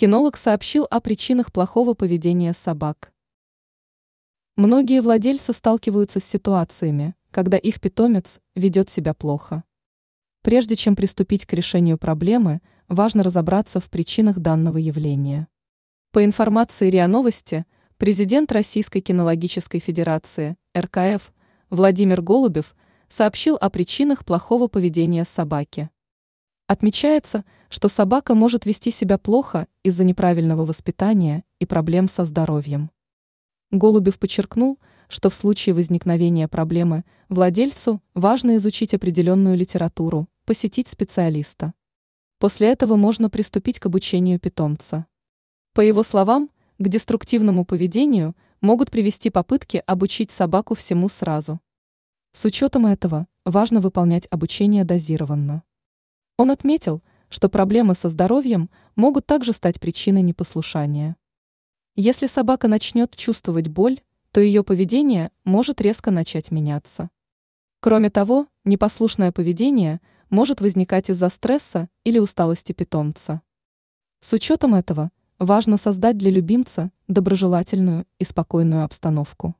Кинолог сообщил о причинах плохого поведения собак. Многие владельцы сталкиваются с ситуациями, когда их питомец ведет себя плохо. Прежде чем приступить к решению проблемы, важно разобраться в причинах данного явления. По информации РИА Новости, президент Российской кинологической федерации, РКФ, Владимир Голубев сообщил о причинах плохого поведения собаки. Отмечается, что собака может вести себя плохо из-за неправильного воспитания и проблем со здоровьем. Голубев подчеркнул, что в случае возникновения проблемы владельцу важно изучить определенную литературу, посетить специалиста. После этого можно приступить к обучению питомца. По его словам, к деструктивному поведению могут привести попытки обучить собаку всему сразу. С учетом этого важно выполнять обучение дозированно. Он отметил, что проблемы со здоровьем могут также стать причиной непослушания. Если собака начнет чувствовать боль, то ее поведение может резко начать меняться. Кроме того, непослушное поведение может возникать из-за стресса или усталости питомца. С учетом этого, важно создать для любимца доброжелательную и спокойную обстановку.